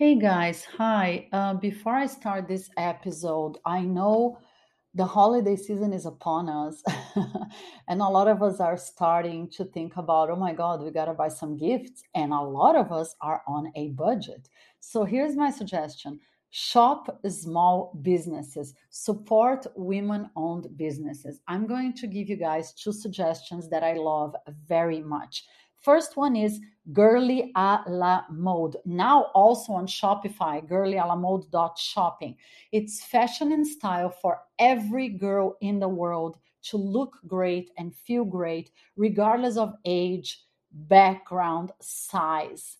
Hey guys, hi. Uh, before I start this episode, I know the holiday season is upon us, and a lot of us are starting to think about, oh my God, we gotta buy some gifts, and a lot of us are on a budget. So here's my suggestion shop small businesses, support women owned businesses. I'm going to give you guys two suggestions that I love very much. First one is Girly a la Mode. Now also on Shopify, girly a la mode shopping. It's fashion and style for every girl in the world to look great and feel great, regardless of age, background, size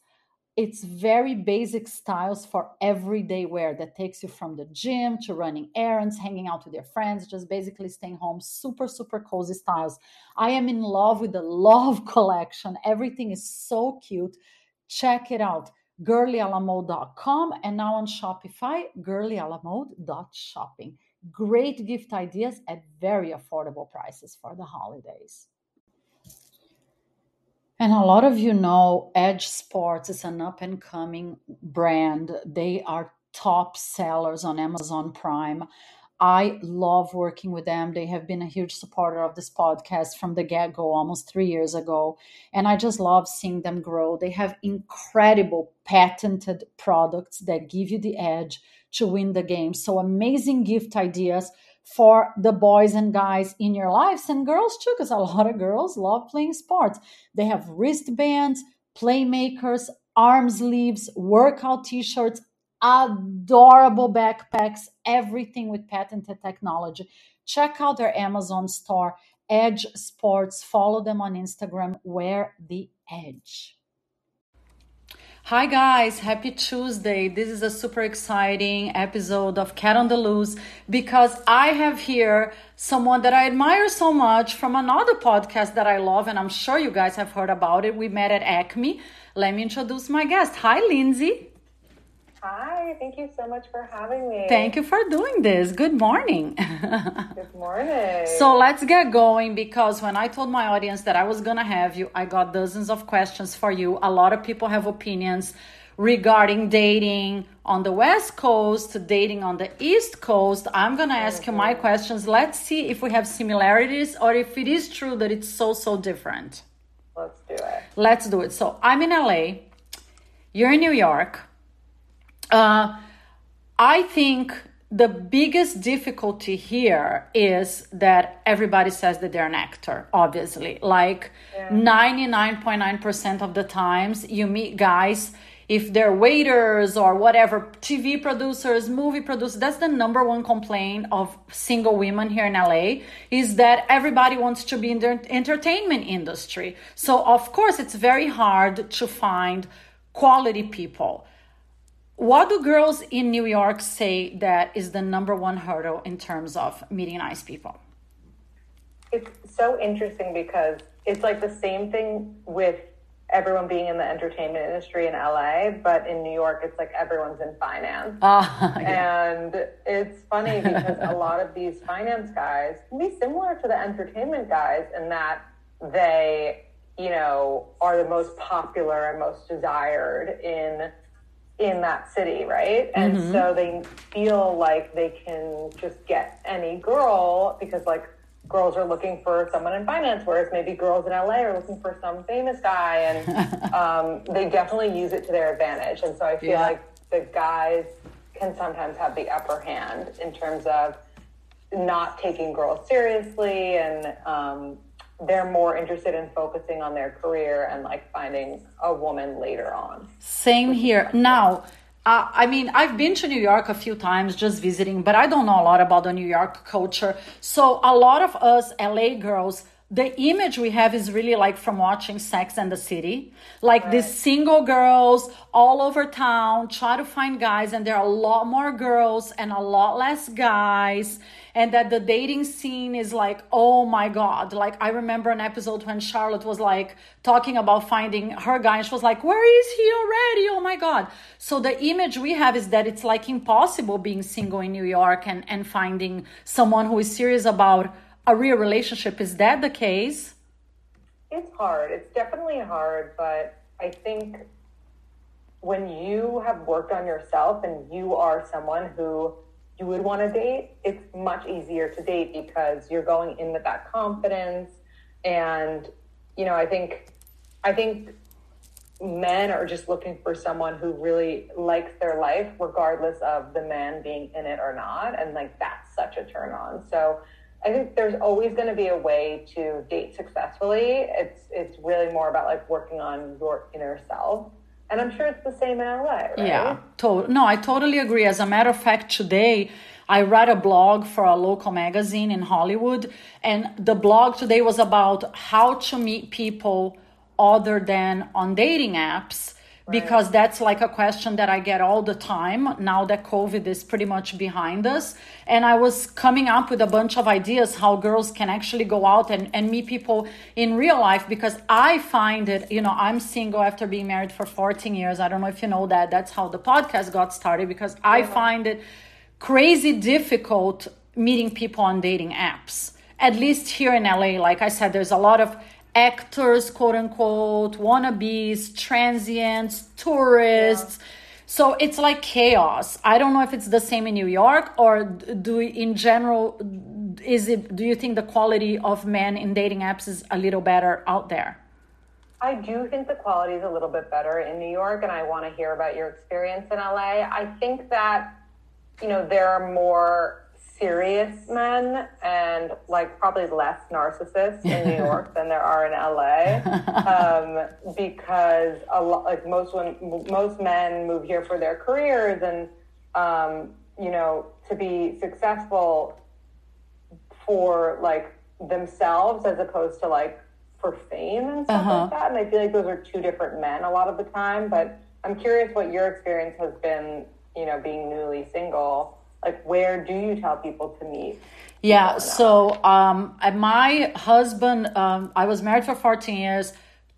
it's very basic styles for everyday wear that takes you from the gym to running errands, hanging out with your friends, just basically staying home. Super, super cozy styles. I am in love with the Love collection. Everything is so cute. Check it out. girlyalamode.com and now on Shopify, girlyalamode.shopping. Great gift ideas at very affordable prices for the holidays. And a lot of you know Edge Sports is an up and coming brand. They are top sellers on Amazon Prime. I love working with them. They have been a huge supporter of this podcast from the get go almost three years ago. And I just love seeing them grow. They have incredible patented products that give you the edge to win the game. So, amazing gift ideas for the boys and guys in your lives and girls too, because a lot of girls love playing sports. They have wristbands, playmakers, arm sleeves, workout t shirts, adorable backpacks, everything with patented technology. Check out their Amazon store, Edge Sports. Follow them on Instagram, Wear the Edge. Hi, guys. Happy Tuesday. This is a super exciting episode of Cat on the Loose because I have here someone that I admire so much from another podcast that I love, and I'm sure you guys have heard about it. We met at Acme. Let me introduce my guest. Hi, Lindsey. Hi, thank you so much for having me. Thank you for doing this. Good morning. Good morning. So let's get going because when I told my audience that I was going to have you, I got dozens of questions for you. A lot of people have opinions regarding dating on the West Coast, dating on the East Coast. I'm going to ask you my mm-hmm. questions. Let's see if we have similarities or if it is true that it's so, so different. Let's do it. Let's do it. So I'm in LA, you're in New York uh, I think the biggest difficulty here is that everybody says that they're an actor, obviously. Like 99.9% of the times you meet guys, if they're waiters or whatever, TV producers, movie producers, that's the number one complaint of single women here in LA is that everybody wants to be in the entertainment industry. So, of course, it's very hard to find quality people what do girls in New York say that is the number one hurdle in terms of meeting nice people? It's so interesting because it's like the same thing with everyone being in the entertainment industry in LA, but in New York, it's like everyone's in finance. Uh, yeah. And it's funny because a lot of these finance guys can be similar to the entertainment guys in that they, you know, are the most popular and most desired in in that city, right? And mm-hmm. so they feel like they can just get any girl because like girls are looking for someone in finance, whereas maybe girls in LA are looking for some famous guy, and um, they definitely use it to their advantage. And so I feel yeah. like the guys can sometimes have the upper hand in terms of not taking girls seriously and um, they're more interested in focusing on their career and like finding a woman later on. Same here. Now, uh, I mean, I've been to New York a few times just visiting, but I don't know a lot about the New York culture. So, a lot of us LA girls the image we have is really like from watching Sex and the City. Like right. these single girls all over town try to find guys, and there are a lot more girls and a lot less guys. And that the dating scene is like, oh my God. Like, I remember an episode when Charlotte was like talking about finding her guy, and she was like, where is he already? Oh my God. So, the image we have is that it's like impossible being single in New York and, and finding someone who is serious about a real relationship. Is that the case? It's hard. It's definitely hard, but I think when you have worked on yourself and you are someone who you would want to date, it's much easier to date because you're going in with that confidence. And, you know, I think, I think men are just looking for someone who really likes their life, regardless of the man being in it or not. And like, that's such a turn on. So I think there's always going to be a way to date successfully. It's, it's really more about like working on your inner self and I'm sure it's the same in LA, right? Yeah, to- no, I totally agree. As a matter of fact, today I read a blog for a local magazine in Hollywood, and the blog today was about how to meet people other than on dating apps because that's like a question that I get all the time now that COVID is pretty much behind us. And I was coming up with a bunch of ideas how girls can actually go out and, and meet people in real life because I find it, you know, I'm single after being married for 14 years. I don't know if you know that. That's how the podcast got started because I find it crazy difficult meeting people on dating apps. At least here in LA, like I said, there's a lot of actors, quote unquote, wannabes, transients, tourists. Yeah. So it's like chaos. I don't know if it's the same in New York or do in general is it do you think the quality of men in dating apps is a little better out there? I do think the quality is a little bit better in New York and I want to hear about your experience in LA. I think that you know there are more serious men and like probably less narcissists in New York than there are in LA, um, because a lot like most when, most men move here for their careers and um, you know to be successful for like themselves as opposed to like for fame and stuff uh-huh. like that. And I feel like those are two different men a lot of the time. But I'm curious what your experience has been, you know, being newly single like where do you tell people to meet? Yeah so um my husband um i was married for 14 years.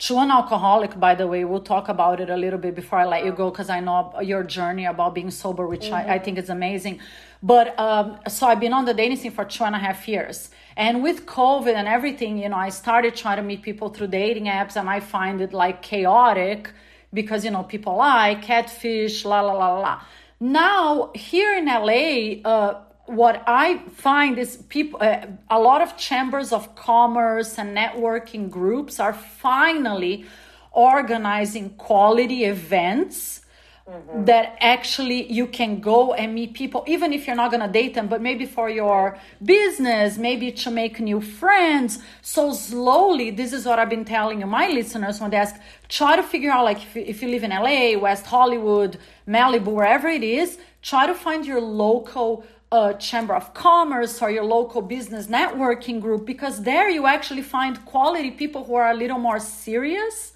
To an alcoholic by the way we'll talk about it a little bit before i let you go because i know your journey about being sober which mm-hmm. I, I, think is amazing. But um, so i've been on the dating scene for two and a half years. And with covid and everything you know i started trying to meet people through dating apps and i find it like chaotic because you know people lie catfish la la la la now, here in LA, uh, what I find is people, uh, a lot of chambers of commerce and networking groups are finally organizing quality events Mm-hmm. that actually you can go and meet people even if you're not going to date them but maybe for your business maybe to make new friends so slowly this is what i've been telling you, my listeners when they ask try to figure out like if, if you live in la west hollywood malibu wherever it is try to find your local uh, chamber of commerce or your local business networking group because there you actually find quality people who are a little more serious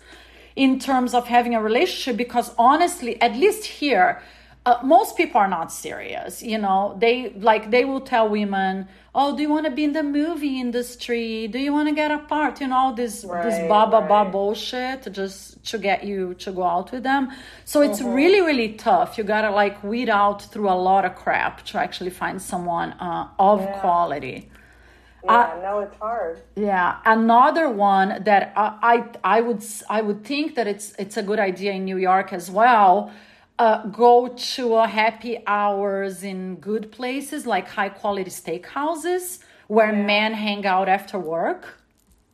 in terms of having a relationship because honestly at least here uh, most people are not serious you know? They like they will tell women oh do you want to be in the movie industry? Do you want to get a part? You know this right, this ba ba ba bullshit just to get you to go out with them. So it's mm-hmm. really really tough. You gotta like weed out through a lot of crap to actually find someone uh, of yeah. quality yeah, uh, no, it's hard. Yeah, another one that I, I I would I would think that it's it's a good idea in New York as well. Uh, go to a happy hours in good places like high quality steakhouses where yeah. men hang out after work.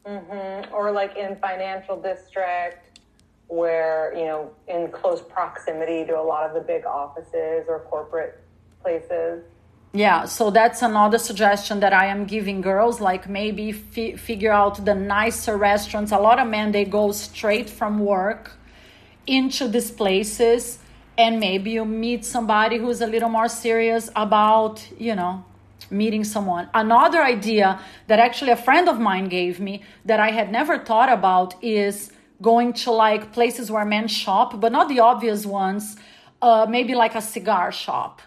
Mm-hmm. Or like in financial district where you know in close proximity to a lot of the big offices or corporate places yeah so that's another suggestion that i am giving girls like maybe figure out the nicer restaurants. A lot of men they go straight from work into these places and maybe you meet somebody who's a little more serious about you know meeting someone. Another idea that actually a friend of mine gave me that i had never thought about is going to like places where men shop but not the obvious ones uh, maybe like a cigar shop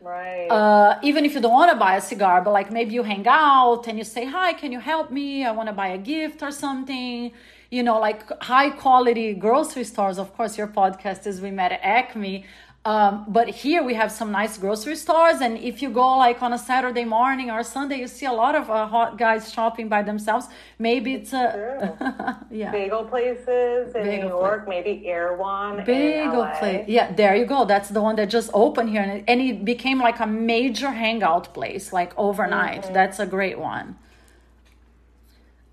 Right. Uh, even if you don't want to buy a cigar, but like maybe you hang out and you say, Hi, can you help me? I want to buy a gift or something. You know, like high quality grocery stores. Of course, your podcast is We Met at Acme. Um, but here we have some nice grocery stores, and if you go like on a Saturday morning or Sunday, you see a lot of uh, hot guys shopping by themselves. Maybe it's a yeah bagel places in bagel New York, place. maybe Erewhon. Bagel place, yeah. There you go. That's the one that just opened here, and it, and it became like a major hangout place, like overnight. Mm-hmm. That's a great one.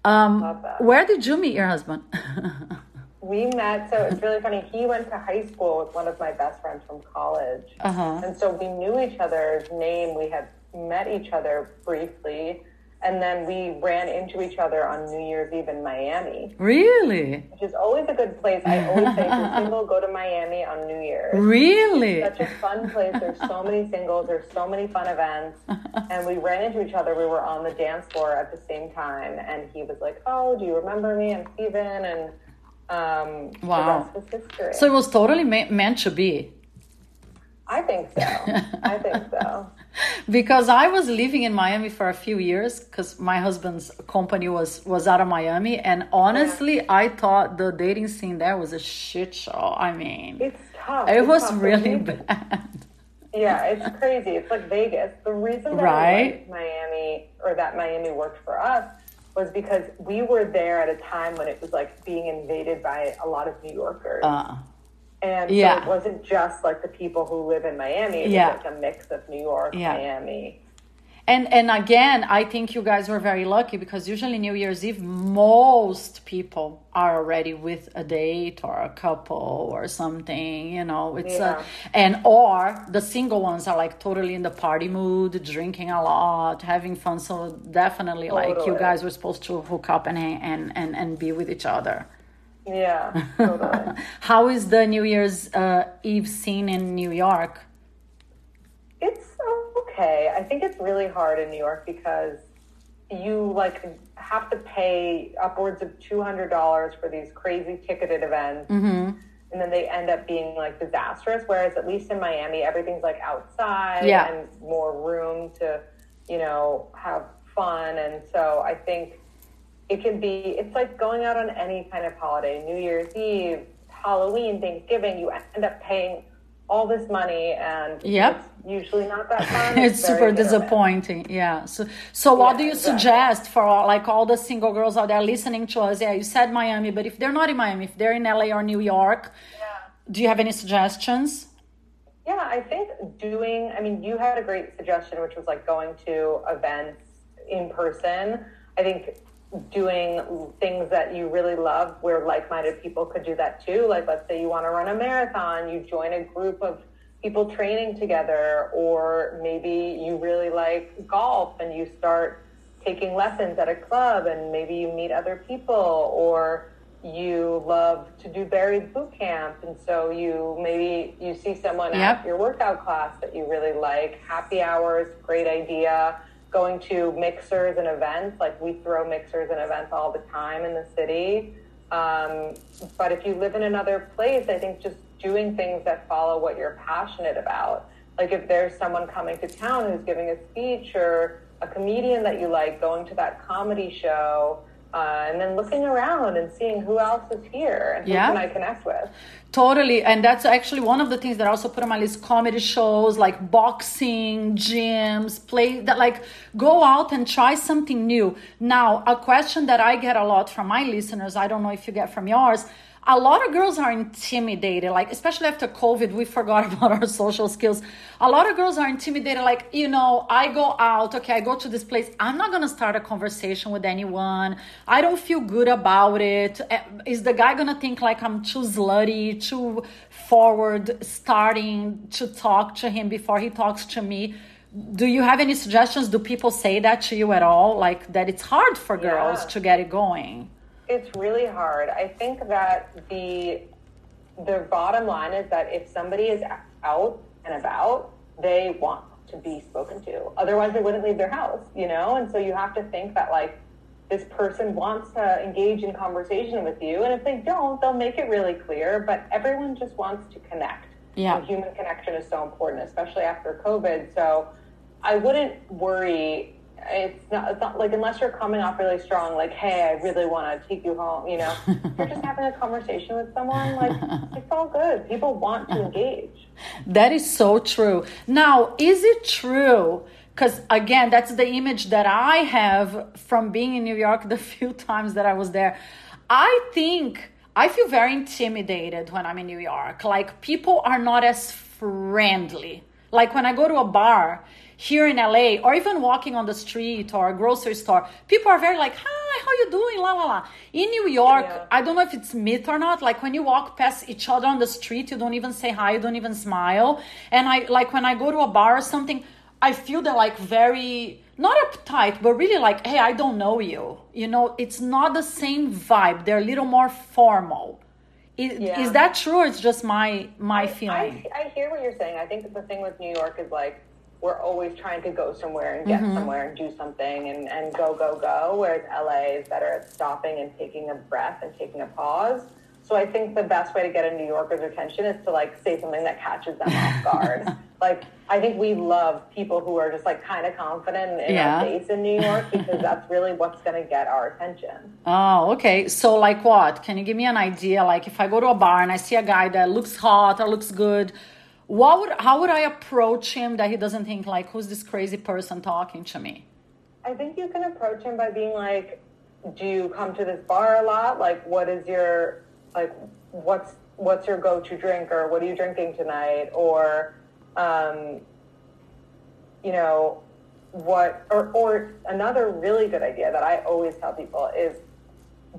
Um, where did you meet your husband? we met. So it's really funny. He went to high school with one of my best friends from college, uh-huh. and so we knew each other's name. We had met each other briefly, and then we ran into each other on New Year's Eve in Miami. Really? Which is always a good place. I always say, you're single, go to Miami on New Year's. Really? It's such a fun place. There's so many singles. There's so many fun events. and we ran into each other. We were on the dance floor at the same time, and he was like, "Oh, do you remember me? I'm Steven." And um, wow. So it was totally ma- meant to be. I think so. I think so. because I was living in Miami for a few years because my husband's company was was out of Miami, and honestly, yeah. I thought the dating scene there was a shit show. I mean, it's tough. It it's was tough really bad. Yeah, it's crazy. It's like Vegas. The reason that right? Miami or that Miami worked for us was because we were there at a time when it was like being invaded by a lot of New Yorkers. Uh, and yeah. so it wasn't just like the people who live in Miami. It yeah. was like a mix of New York, yeah. Miami, and and again i think you guys were very lucky because usually new year's eve most people are already with a date or a couple or something you know it's yeah. a, and or the single ones are like totally in the party mood drinking a lot having fun so definitely totally. like you guys were supposed to hook up and and and, and be with each other yeah totally. how is the new year's uh, eve scene in new york okay. I think it's really hard in New York because you like have to pay upwards of two hundred dollars for these crazy ticketed events. Mm-hmm. And then they end up being like disastrous. Whereas at least in Miami, everything's like outside yeah. and more room to, you know, have fun. And so I think it can be, it's like going out on any kind of holiday, New Year's Eve, Halloween, Thanksgiving, you end up paying all this money and yep. usually not that fun. it's, it's super disappointing. Yeah. So so what yeah, do you exactly. suggest for like all the single girls out there listening to us? Yeah, you said Miami, but if they're not in Miami, if they're in LA or New York, yeah. do you have any suggestions? Yeah, I think doing I mean, you had a great suggestion which was like going to events in person. I think doing things that you really love where like-minded people could do that too. Like let's say you want to run a marathon you join a group of people training together or maybe you really like golf and you start taking lessons at a club and maybe you meet other people or you love to do Barry's boot camp and so you maybe you see someone yep. at your workout class that you really like. Happy hours great idea going to mixers and events. Like we throw mixers and events all the time in the city. Um, but if you live in another place, I think just doing things that follow what you're passionate about. Like if there's someone coming to town who's giving a speech or a comedian that you like, going to that comedy show uh, and then looking around and seeing who else is here and who yeah. can I connect with. Totally, and that's actually one of the things that I also put on my list: comedy shows like boxing, gyms, play that like go out and try something new. Now, a question that I get a lot from my listeners, I don't know if you get from yours a lot of girls are intimidated like especially after covid we forgot about our social skills. A lot of girls are intimidated like you know i go out okay i go to this place i'm not gonna start a conversation with anyone. I don't feel good about it. Eh, the guy gonna think like i'm too slutty too forward starting to talk to him before he talks to me? Do you have any suggestions? Do people say that to you at all? Like that it's hard for girls yeah. to get it going it's really hard. I think that the the bottom line is that if somebody is out and about, they want to be spoken to. Otherwise, they wouldn't leave their house, you know? And so you have to think that, like, this person wants to engage in conversation with you. And if they don't, they'll make it really clear. But everyone just wants to connect. Yeah. And human connection is so important, especially after COVID. So I wouldn't worry it's not, it's not like unless you're coming off really strong, like, hey, I really want to take you home, you know, you're just having a conversation with someone, like, it's all good. People want to engage. That is so true. Now, is it true? Because again, that's the image that I have from being in New York the few times that I was there. I think I feel very intimidated when I'm in New York. Like, people are not as friendly. Like, when I go to a bar, here in LA or even walking on the street or a grocery store, people are very like, hi, how you doing? La la la. In New York, yeah. I don't know if it's myth or not. Like when you walk past each other on the street, you don't even say hi, you don't even smile. And I like when I go to a bar or something, I feel they're like very not uptight, but really like, hey, I don't know you. You know, it's not the same vibe. They're a little more formal. Is, yeah. is that true or it's just my my feeling? I, I hear what you're saying. I think that the thing with New York is like we're always trying to go somewhere and get mm-hmm. somewhere and do something and, and go, go, go. Whereas LA is better at stopping and taking a breath and taking a pause. So I think the best way to get a New Yorker's attention is to like say something that catches them off guard. like I think we love people who are just like kind of confident in yeah. our face in New York because that's really what's going to get our attention. Oh, okay. So like what? Can you give me an idea? Like if I go to a bar and I see a guy that looks hot or looks good, what would how would I approach him that he doesn't think like who's this crazy person talking to me? I think you can approach him by being like, do you come to this bar a lot? Like, what is your like what's what's your go-to drink or what are you drinking tonight or um, you know what or or another really good idea that I always tell people is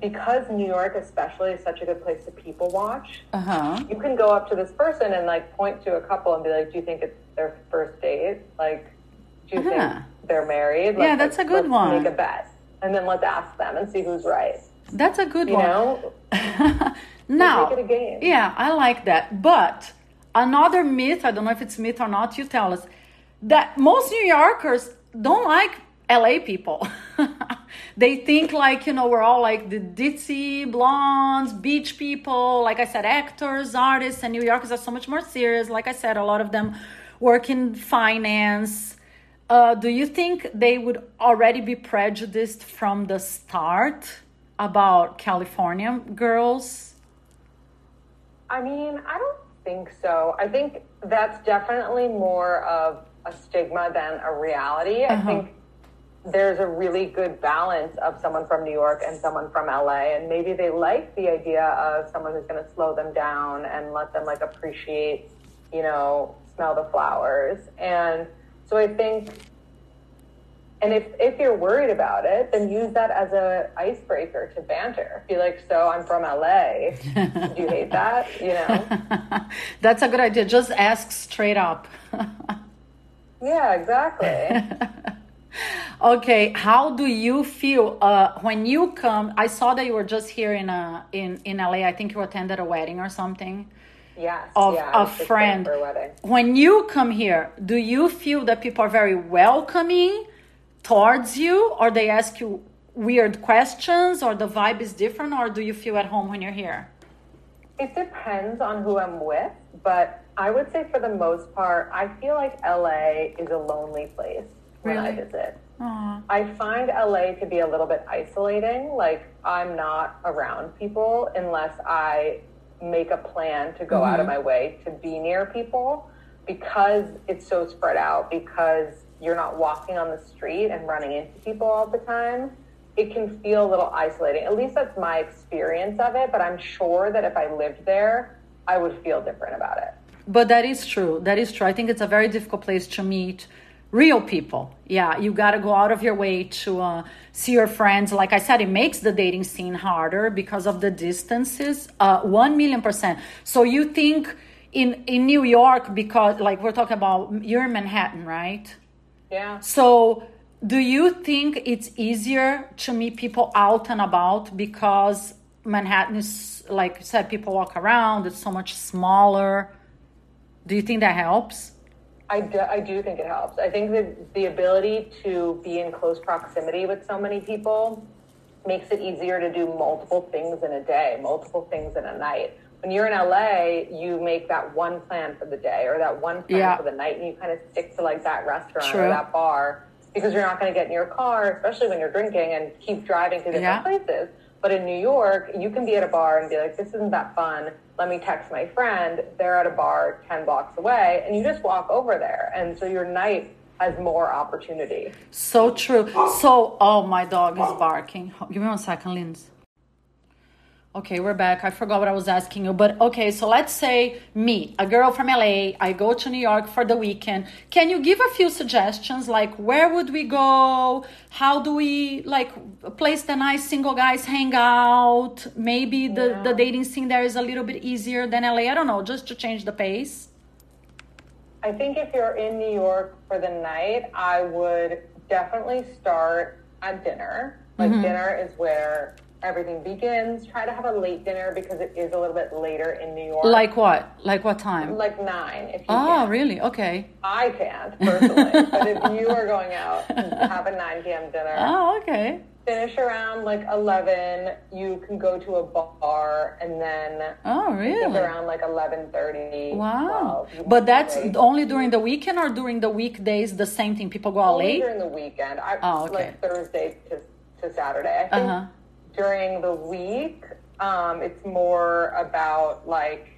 because New York, especially, is such a good place to people watch, uh-huh. you can go up to this person and like point to a couple and be like, "Do you think it's their first date? Like, do you uh-huh. think they're married?" yeah, that's a good one. Make a bet, and then let's ask them and see who's right. That's a good you one. Know? now, make it a game. yeah, I like that. But another myth, I don't know if it's myth or not. You tell us that most New Yorkers don't like LA people. they think like, you know, we're all like the ditzy blondes, beach people, like I said, actors, artists, and New Yorkers are so much more serious. Like I said, a lot of them work in finance. Uh, do you think they would already be prejudiced from the start about California girls? I mean, I don't think so. I think that's definitely more of a stigma than a reality. Uh-huh. I think there's a really good balance of someone from New York and someone from LA. And maybe they like the idea of someone who's going to slow them down and let them like appreciate, you know, smell the flowers. And so I think, and if, if you're worried about it, then use that as a icebreaker to banter. Be like, so I'm from LA. Do you hate that? You know? That's a good idea. Just ask straight up. yeah, exactly. okay how do you feel uh, when you come i saw that you were just here in uh, in in la i think you attended a wedding or something. Yes of yeah, a friend. when you come here do you feel that people are very welcoming towards you? Or they ask you weird questions? Or the vibe is different? Or do you feel at home when you're here? It depends on who i'm with but i would say for the most part i feel like la is a lonely place when really? I visit. Aww. I find LA to be a little bit isolating. Like I'm not around people unless I make a plan to go mm-hmm. out of mm-hmm. my way to be near people because it's so spread out because you're not walking on the street and running into people all the time it can feel a little isolating at least that's my experience of it but i'm sure that if i lived there i would feel different about it but that is true that is true i think it's a very difficult place to meet real people. Yeah you got to go out of your way to uh, see your friends. Like i said it makes the dating scene harder because of the distances uh, 1 million percent. So you think in in new york because like we're talking about you're in manhattan right? Yeah. So do you think it's easier to meet people out and about because manhattan is like you said people walk around it's so much smaller? Do you think that helps I do, I do think it helps. I think that the ability to be in close proximity with so many people makes it easier to do multiple things in a day, multiple things in a night. When you're in LA, you make that one plan for the day or that one plan yeah. for the night, and you kind of stick to like that restaurant True. or that bar. because you're not going to get in your car, especially when you're drinking and keep driving to different yeah. places. But in New York, you can be at a bar and be like, this isn't that fun. Let me text my friend. They're at a bar 10 blocks away, and you just walk over there. And so your night has more opportunity. So true. So, oh, my dog is barking. Give me one second, Linz. Okay, we're back. I forgot what I was asking you, but okay, so let's say me, a girl from LA, I go to New York for the weekend. Can you give a few suggestions like where would we go? How do we like place the nice single guys hang out? Maybe the yeah. the dating scene there is a little bit easier than LA. I don't know, just to change the pace. I think if you're in New York for the night, I would definitely start at dinner. Like mm-hmm. dinner is where everything begins. Try to have a late dinner because it is a little bit later in New York. Like what? Like what time? Like nine. If you oh, can. really? Okay. I can't personally, but if you are going out, have a nine p.m. dinner. Oh, okay. Finish around like eleven. You can go to a bar and then. Oh, really? Around like eleven thirty. Wow. 12, but that's only during the weekend or during the weekdays. The same thing. People go out only late. During the weekend. I, oh, okay. Like Thursday to, to Saturday. I think. Uh-huh during the week, um, it's more about like,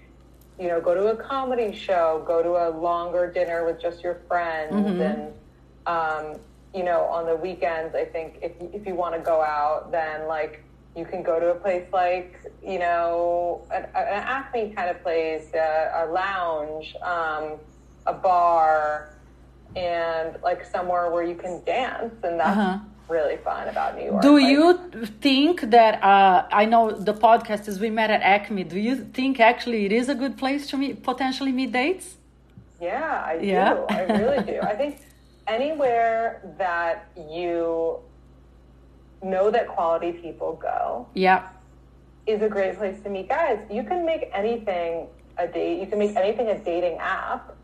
you know, go to a comedy show, go to a longer dinner with just your friends, mm-hmm. and um, you know, on the weekends, I think if if you want to go out, then like you can go to a place like you know an, an Acme kind of place, a, a lounge, um, a bar, and like somewhere where you can dance, and that's. Uh-huh really fun about New York. Do like, you think that uh, I know the podcast is we met at Acme? Do you think actually it is a good place to meet potentially meet dates? Yeah, I yeah. do. I really do. I think anywhere that you know that quality people go. Yeah. Is a great place to meet guys. You can make anything a date. You can make anything a dating app.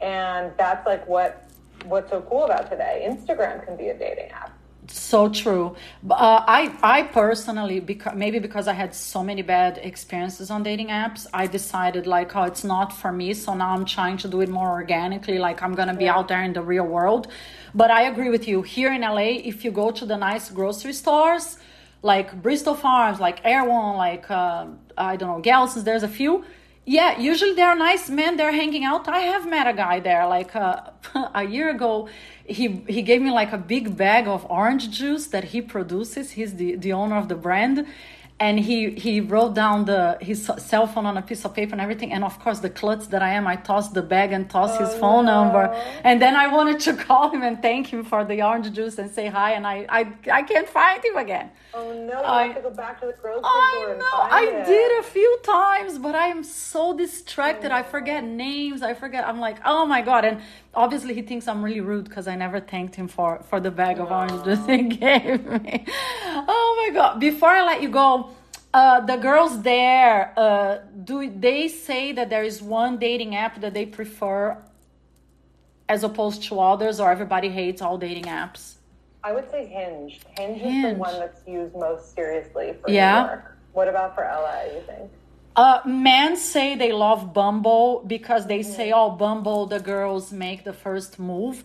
And that's like what what's so cool about today. Instagram can be a dating app so true. Uh, i i personally because maybe because i had so many bad experiences on dating apps i decided like oh it's not for me so now i'm trying to do it more organically like i'm gonna be yeah. out there in the real world. But i agree with you. Here in la if you go to the nice grocery stores like bristol farms like erewhon like uh, i don't know gelson's there's a few yeah usually they're nice men they're hanging out. I have met a guy there like uh, a year ago. He he gave me like a big bag of orange juice that he produces. He's the the owner of the brand and he he wrote down the his cell phone on a piece of paper and everything. And of course the klutz that i am i tossed the bag and tossed oh, his phone no. number and then i wanted to call him and thank him for the orange juice and say hi. And i i, I can't find him again. Oh no. I have to go back to the grocery store I know, i it. did a few times but i am so distracted. Oh, i forget names. I forget. I'm like oh my god. And obviously he thinks i'm really rude because i never thanked him for for the bag of orange juice he gave me. Oh my god. Before i let you go uh, the girls there, uh, do they say that there is one dating app that they prefer as opposed to others, or everybody hates all dating apps? I would say Hinge. Hinge, Hinge. is the one that's used most seriously for yeah. New York. What about for LA, you think? Uh, men say they love Bumble because they mm-hmm. say, oh, Bumble, the girls make the first move.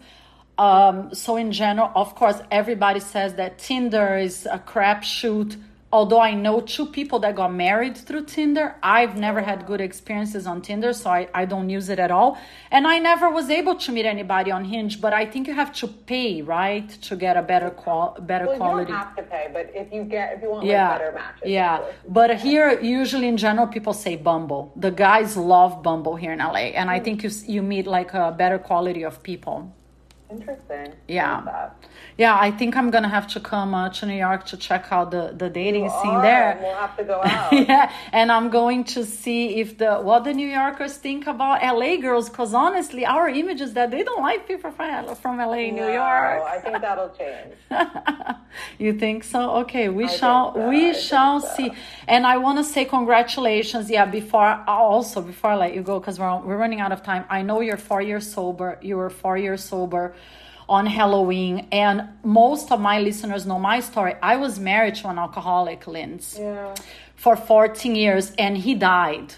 Um, so, in general, of course, everybody says that Tinder is a crapshoot although I know two people that got married through Tinder, I've never had good experiences on Tinder, so I, I don't use it at all. And I never was able to meet anybody on Hinge, but I think you have to pay, right, to get a better qual better well, quality. You don't have to pay, but if you get if you want yeah. like better matches. Yeah. But here usually in general people say Bumble. The guys love Bumble here in LA. And. I hmm. think you you meet like a better quality of people. Interesting. Yeah. Yeah, I think I'm gonna have to come uh, to New York to check out the, the dating you scene are, there. We'll have to go out. yeah, and I'm going to see if the what the New Yorkers think about LA girls, because honestly, our image is that they don't like people from from LA, New no, York. I think that'll change. you think so? Okay, we I shall so. we I shall so. see. And I want to say congratulations. Yeah, before also before I let you go, because we're we're running out of time. I know you're four years sober. You were four years sober on Halloween. And most of my listeners know my story. I was married to an alcoholic, Linz, yeah. for 14 years, and he died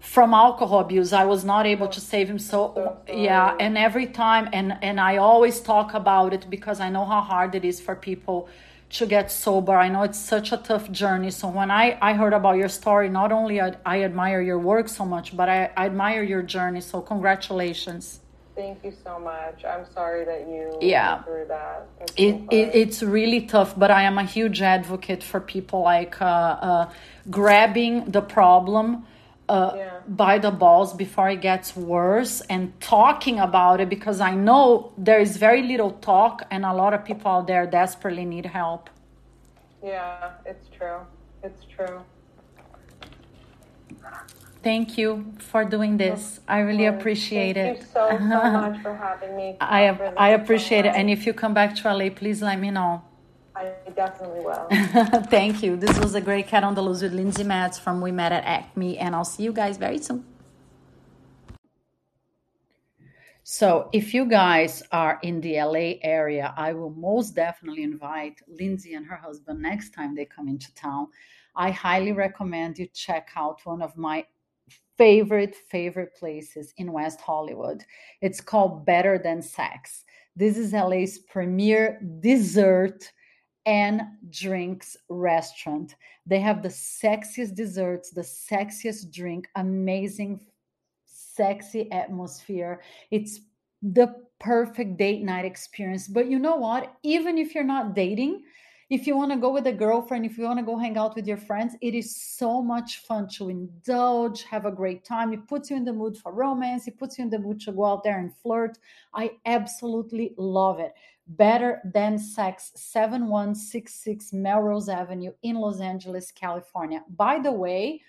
from alcohol abuse. I was not able to save him. So, yeah, and every time, and and I always talk about it because I know how hard it is for people to get sober. I know it's such a tough journey. So when I, I heard about your story, not only I, I admire your work so much, but I, I admire your journey. So congratulations. Thank you so much. I'm sorry that you yeah. through that. It, it, it's really tough, but I am a huge advocate for people like uh, uh, grabbing the problem uh, yeah. by the balls before it gets worse and talking about it because I know there is very little talk and a lot of people out there desperately need help. Yeah, it's true. It's true. Thank you for doing this. I really appreciate Thank it. Thank you so, so much for having me. I, I appreciate it. And if you come back to LA, please let me know. I definitely will. Thank you. This was a great Cat on the Loose with Lindsey Matz from We Met at Acme, and I'll see you guys very soon. So, if you guys are in the LA area, I will most definitely invite Lindsey and her husband next time they come into town. I highly recommend you check out one of my favorite, favorite places in West Hollywood. It's called Better Than Sex. This is LA's premier dessert and drinks restaurant. They have the sexiest desserts, the sexiest drink, amazing, sexy atmosphere. It's the perfect date night experience. But you know what? Even if you're not dating, if you want to go with a girlfriend, if you want to go hang out with your friends, it is so much fun to indulge, have a great time. It puts you in the mood for romance, it puts you in the mood to go out there and flirt. I absolutely love it. Better Than Sex, 7166 Melrose Avenue in Los Angeles, California. By the way,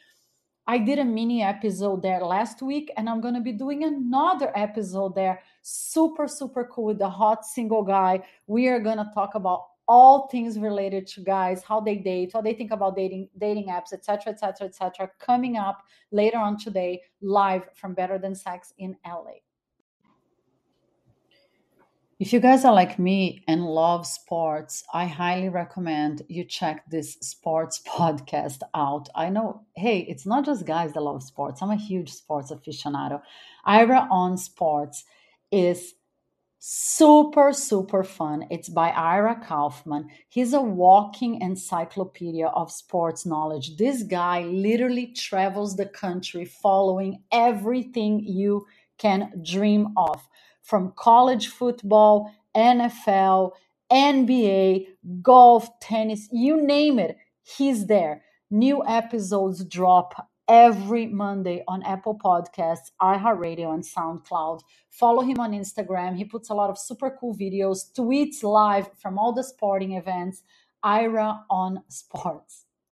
I did a mini episode there last week, and I'm going to be doing another episode there. Super, super cool with the hot single guy. We are going to talk about all things related to guys, how they date, how they think about dating, dating apps, etc., etc., etc. Coming up later on today, live from Better Than Sex in LA. If you guys are like me and love sports, I highly recommend you check this sports podcast out. I know, hey, it's not just guys that love sports. I'm a huge sports aficionado. Ira on Sports is super, super fun. It's by Ira Kaufman. He's a walking encyclopedia of sports knowledge. This guy literally travels the country following everything you can dream of from college football, NFL, NBA, golf, tennis, you name it, he's there. New episodes drop every Monday on Apple Podcasts, iHeartRadio, and SoundCloud. Follow him on Instagram. He puts a lot of super cool videos, tweets live from all the sporting events. Ira on Sports.